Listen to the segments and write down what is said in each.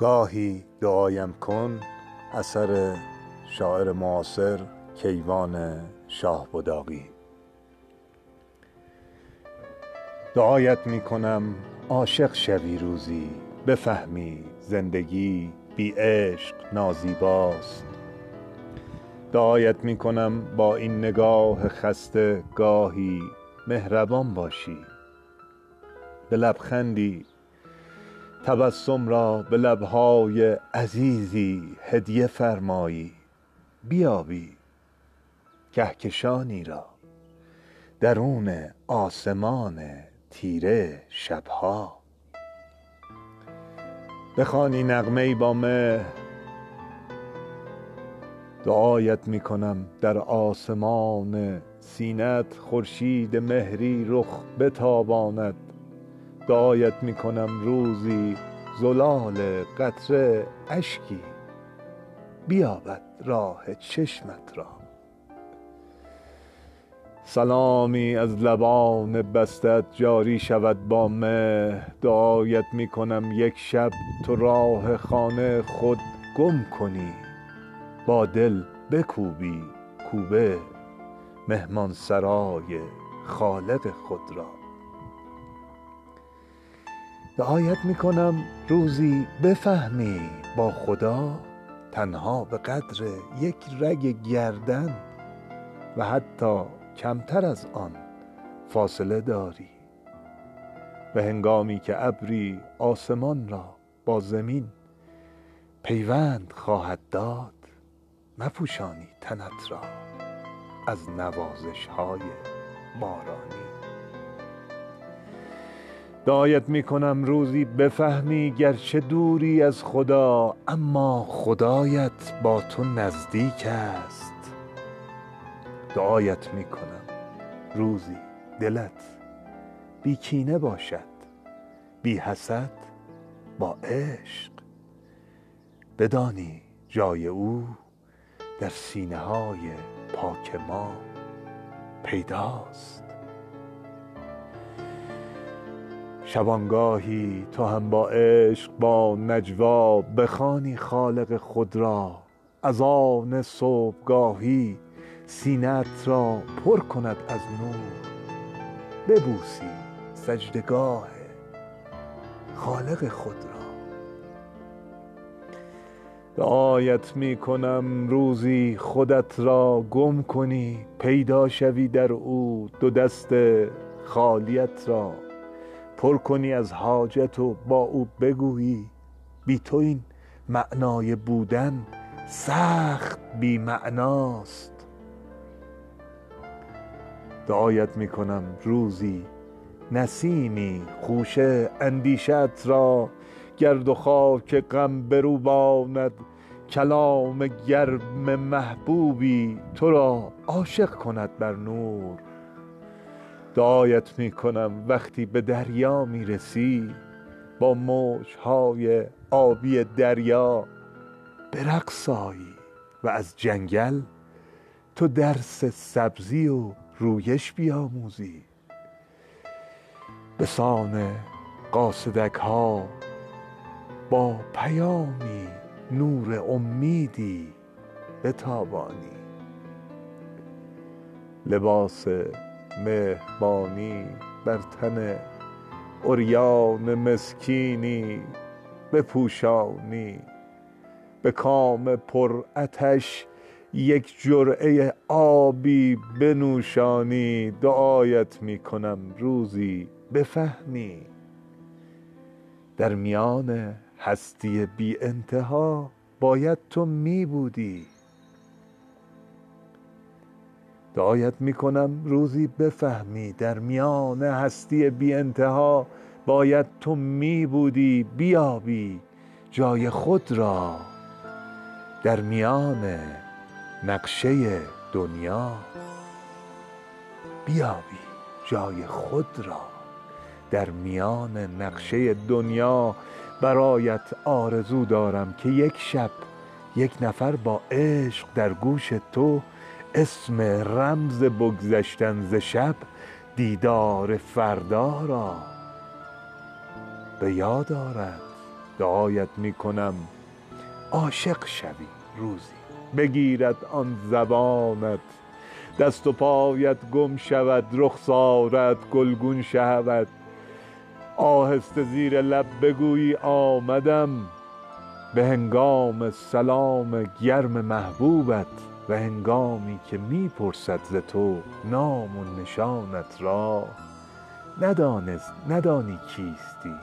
گاهی دعایم کن اثر شاعر معاصر کیوان شاه بداغی. دعایت می کنم عاشق شوی روزی بفهمی زندگی بی عشق نازیباست. دعایت می کنم با این نگاه خسته گاهی مهربان باشی. به لبخندی تبسم را به لبهای عزیزی هدیه فرمایی. بیابی کهکشانی را. درون آسمان تیره شبها. بخوانی نغمه با مهر. دعایت می کنم در آسمان سینهات خورشید مهری رخ بتاباند. دعایت می کنم روزی زلال قطره اشکی. بیابد راه چشمت را. سلامی از لبان بسته ات جاری شود با مهر. دعایت می کنم یک شب تو راه خانه خود گم کنی. با دل بکوبی کوبه مهمانسرای خالق خود را. دعایت می کنم روزی بفهمی با خدا تنها به قدر یک رگ گردن و حتی کمتر از آن فاصله داری. و هنگامی که ابری آسمان را با زمین پیوند خواهد داد مپوشانی تنت را از نوازش های بارانی. دعایت می کنم روزی بفهمی گرچه دوری از خدا اما خدایت با تو نزدیک است. دعایت می کنم روزی دلت بی کینه باشد بی حسد با عشق. بدانی جای او در سینه های پاک ما پیداست. شبانگاهی تو هم با عشق با نجوا بخوانی خالق خود را. از آن صبحگاهی سینه ات را پر کند از نور. ببوسی سجده گاه خالق خود را. دعایت می کنم روزی خودت را گم کنی پیدا شوی در او دو دست خالیت را. پر کنی از حاجت و با او بگویی. بی تو این معنای بودن سخت بی معناست. دعایت می کنم روزی نسیمی خوشه اندیشه ات را. گرد و خاک غم بروباند کلام گرم محبوبی. تو را عاشق کند بر نور. دعایت می کنم وقتی به دریا می رسی با موج های آبی دریا به رقص آیی و از جنگل تو درس سبزی و رویش بیاموزی. به سان قاصدک ها با پیامی نور امیدی بتابانی. لباس مهربانی بر تن عریان مسکینی بپوشانی. به کام پرعطش یک جرعه آبی بنوشانی. دعایت می کنم روزی بفهمی. در میان هستی بی انتها باید تو می بودی دعایت می کنم روزی بفهمی در میان هستی بی انتها باید تو می بودی بیابی جای خود را. در میان نقشه دنیا بیابی جای خود را. در میان نقشه دنیا برایت آرزو دارم که یک شب یک نفر با عشق در گوش تو اسم رمز بگذشتن ز شب دیدار فردا را به یاد آرد. دعایت می کنم عاشق شوی روزی. بگیرد آن زبانت. دست و پایت گم شود رخسارت گلگون شود آهسته زیر لب بگویی آمدم. به هنگام سلام گرم محبوبت. و هنگامی که می پرسد ز تو نام و نشانت را ندانست ندانی کیستی.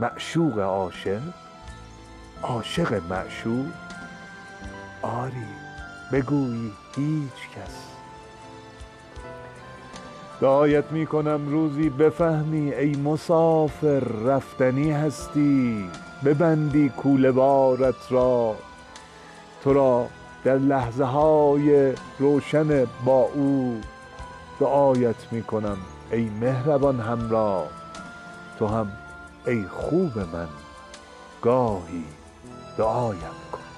معشوق عاشق؟ عاشق معشوق؟ آری بگویی هیچ کس. دعایت می کنم روزی بفهمی ای مسافر رفتنی هستی. ببندی کوله بارت را. تو را در لحظه های روشن با او دعایت می کنم ای مهربان همراه. تو هم ای خوب من گاهی دعایم کن.